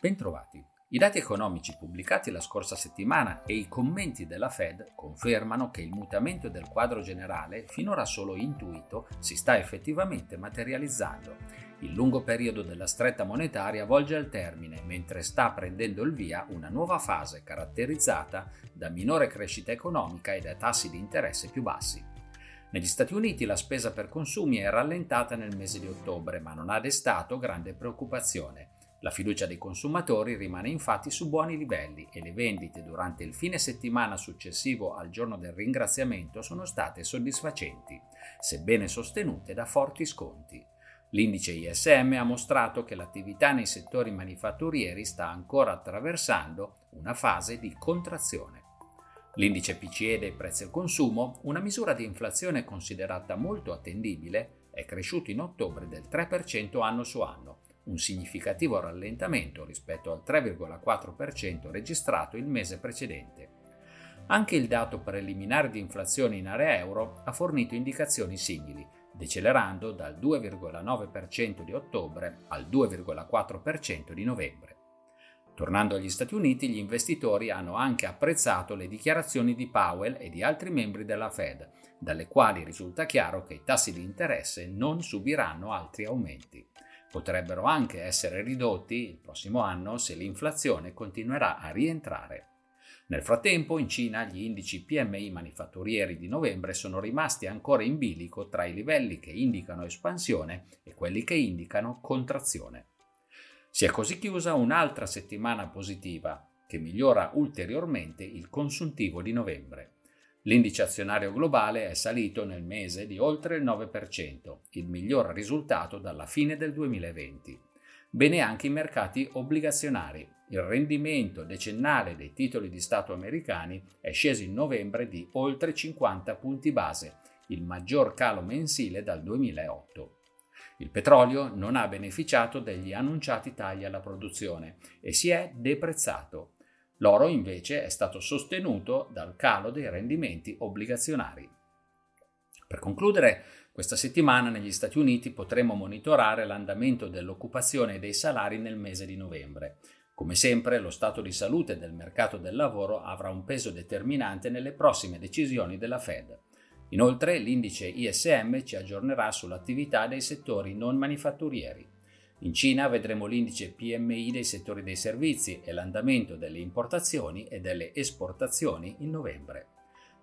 Bentrovati. I dati economici pubblicati la scorsa settimana e i commenti della Fed confermano che il mutamento del quadro generale, finora solo intuito, si sta effettivamente materializzando. Il lungo periodo della stretta monetaria volge al termine, mentre sta prendendo il via una nuova fase caratterizzata da minore crescita economica e da tassi di interesse più bassi. Negli Stati Uniti la spesa per consumi è rallentata nel mese di ottobre, ma non ha destato grande preoccupazione. La fiducia dei consumatori rimane infatti su buoni livelli e le vendite durante il fine settimana successivo al giorno del ringraziamento sono state soddisfacenti, sebbene sostenute da forti sconti. L'indice ISM ha mostrato che l'attività nei settori manifatturieri sta ancora attraversando una fase di contrazione. L'indice PCE dei prezzi al consumo, una misura di inflazione considerata molto attendibile, è cresciuto in ottobre del 3% anno su anno, un significativo rallentamento rispetto al 3,4% registrato il mese precedente. Anche il dato preliminare di inflazione in area euro ha fornito indicazioni simili, decelerando dal 2,9% di ottobre al 2,4% di novembre. Tornando agli Stati Uniti, gli investitori hanno anche apprezzato le dichiarazioni di Powell e di altri membri della Fed, dalle quali risulta chiaro che i tassi di interesse non subiranno altri aumenti potrebbero anche essere ridotti il prossimo anno se l'inflazione continuerà a rientrare. Nel frattempo in Cina gli indici PMI manifatturieri di novembre sono rimasti ancora in bilico tra i livelli che indicano espansione e quelli che indicano contrazione. Si è così chiusa un'altra settimana positiva che migliora ulteriormente il consuntivo di novembre. L'indice azionario globale è salito nel mese di oltre il 9%, il miglior risultato dalla fine del 2020. Bene anche i mercati obbligazionari. Il rendimento decennale dei titoli di Stato americani è sceso in novembre di oltre 50 punti base, il maggior calo mensile dal 2008. Il petrolio non ha beneficiato degli annunciati tagli alla produzione e si è deprezzato, L'oro invece è stato sostenuto dal calo dei rendimenti obbligazionari. Per concludere, questa settimana negli Stati Uniti potremo monitorare l'andamento dell'occupazione e dei salari nel mese di novembre. Come sempre, lo stato di salute del mercato del lavoro avrà un peso determinante nelle prossime decisioni della Fed. Inoltre, l'indice ISM ci aggiornerà sull'attività dei settori non manifatturieri. In Cina vedremo l'indice PMI dei settori dei servizi e l'andamento delle importazioni e delle esportazioni in novembre.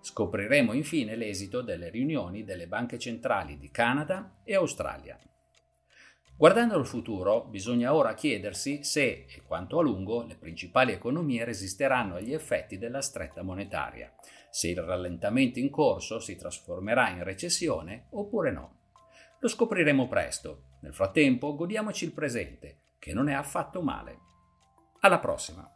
Scopriremo infine l'esito delle riunioni delle banche centrali di Canada e Australia. Guardando al futuro, bisogna ora chiedersi se e quanto a lungo le principali economie resisteranno agli effetti della stretta monetaria, se il rallentamento in corso si trasformerà in recessione oppure no. Lo scopriremo presto. Nel frattempo godiamoci il presente, che non è affatto male. Alla prossima!